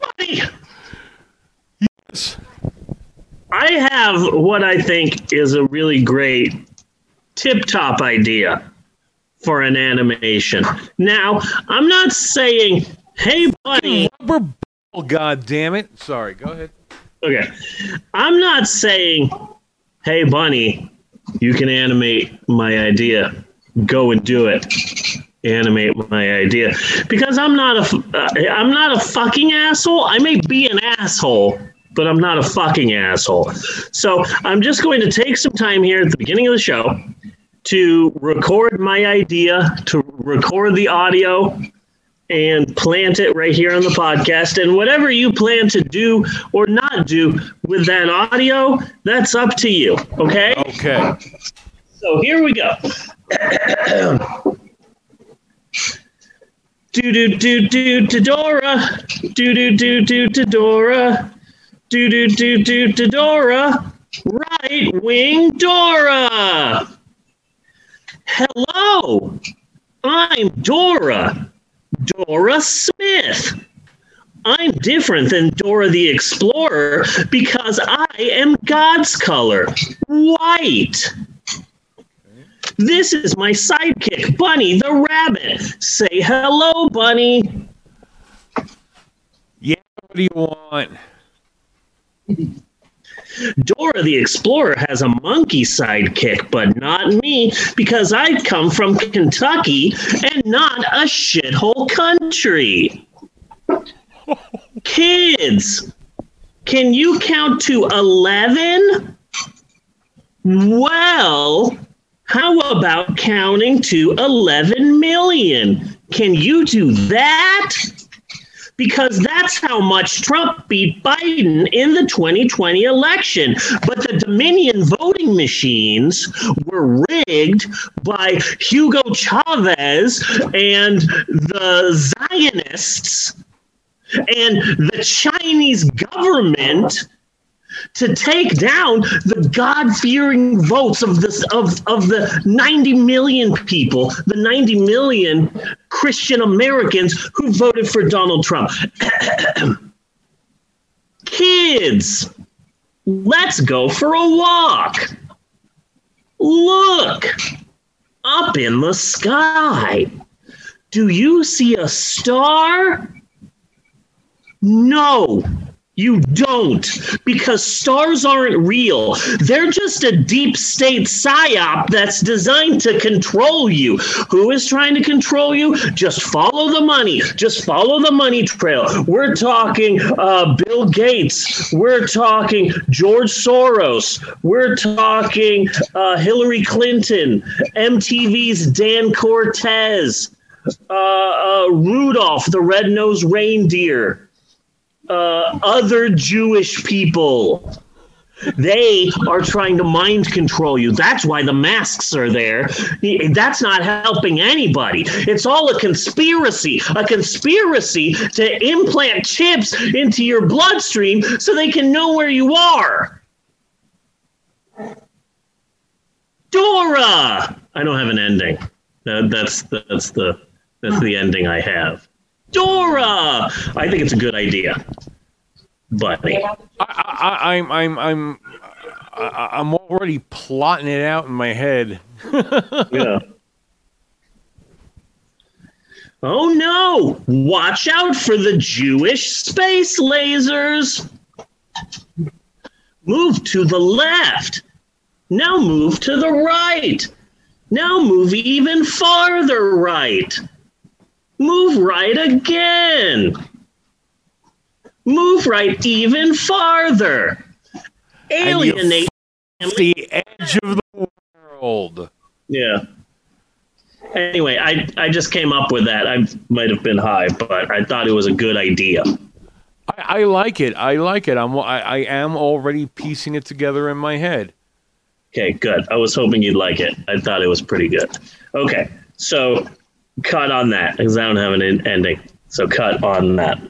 Buddy, Yes. I have what I think is a really great tip top idea for an animation. Now, I'm not saying, hey, buddy, Rubber ball, god damn it. Sorry, go ahead. okay, I'm not saying, hey, Bunny, you can animate my idea. Go and do it. Animate my idea because I'm not a uh, I'm not a fucking asshole. I may be an asshole, but I'm not a fucking asshole. So I'm just going to take some time here at the beginning of the show to record my idea, to record the audio, and plant it right here on the podcast. And whatever you plan to do or not do with that audio, that's up to you. Okay. Okay. So here we go. do do do do to Dora. Do do do do to Dora. Do do do do to Dora. Right wing Dora. Hello. I'm Dora. Dora Smith. I'm different than Dora the Explorer because I am God's color, white. This is my sidekick, Bunny the Rabbit. Say hello, Bunny. Yeah, what do you want? Dora the Explorer has a monkey sidekick, but not me because I come from Kentucky and not a shithole country. Kids, can you count to 11? Well, how about counting to 11 million? Can you do that? Because that's how much Trump beat Biden in the 2020 election. But the Dominion voting machines were rigged by Hugo Chavez and the Zionists and the Chinese government to take down the God-fearing votes of this of, of the 90 million people, the 90 million Christian Americans who voted for Donald Trump. Kids, let's go for a walk. Look up in the sky. Do you see a star? No, you don't, because stars aren't real. They're just a deep state psyop that's designed to control you. Who is trying to control you? Just follow the money. Just follow the money trail. We're talking uh, Bill Gates. We're talking George Soros. We're talking uh, Hillary Clinton, MTV's Dan Cortese, uh, uh, Rudolph the Red-Nosed Reindeer uh, other Jewish people. They are trying to mind control you. That's why the masks are there. That's not helping anybody. It's all a conspiracy. A conspiracy to implant chips into your bloodstream so they can know where you are. Dora. I don't have an ending. That, that's that's the that's the ending I have. Dora. I think it's a good idea. Bunny. I, I, I'm I'm I'm I'm already plotting it out in my head. Yeah. Oh no! Watch out for the Jewish space lasers! Move to the left. Now move to the right. Now move even farther right. Move right again. Move right even farther. Alienate. the edge of the world. Yeah. Anyway, I, I just came up with that. I might have been high, but I thought it was a good idea. I, I like it. I like it. I'm I, I am already piecing it together in my head. Okay, good. I was hoping you'd like it. I thought it was pretty good. Okay, so cut on that because I don't have an en- ending. So cut on that.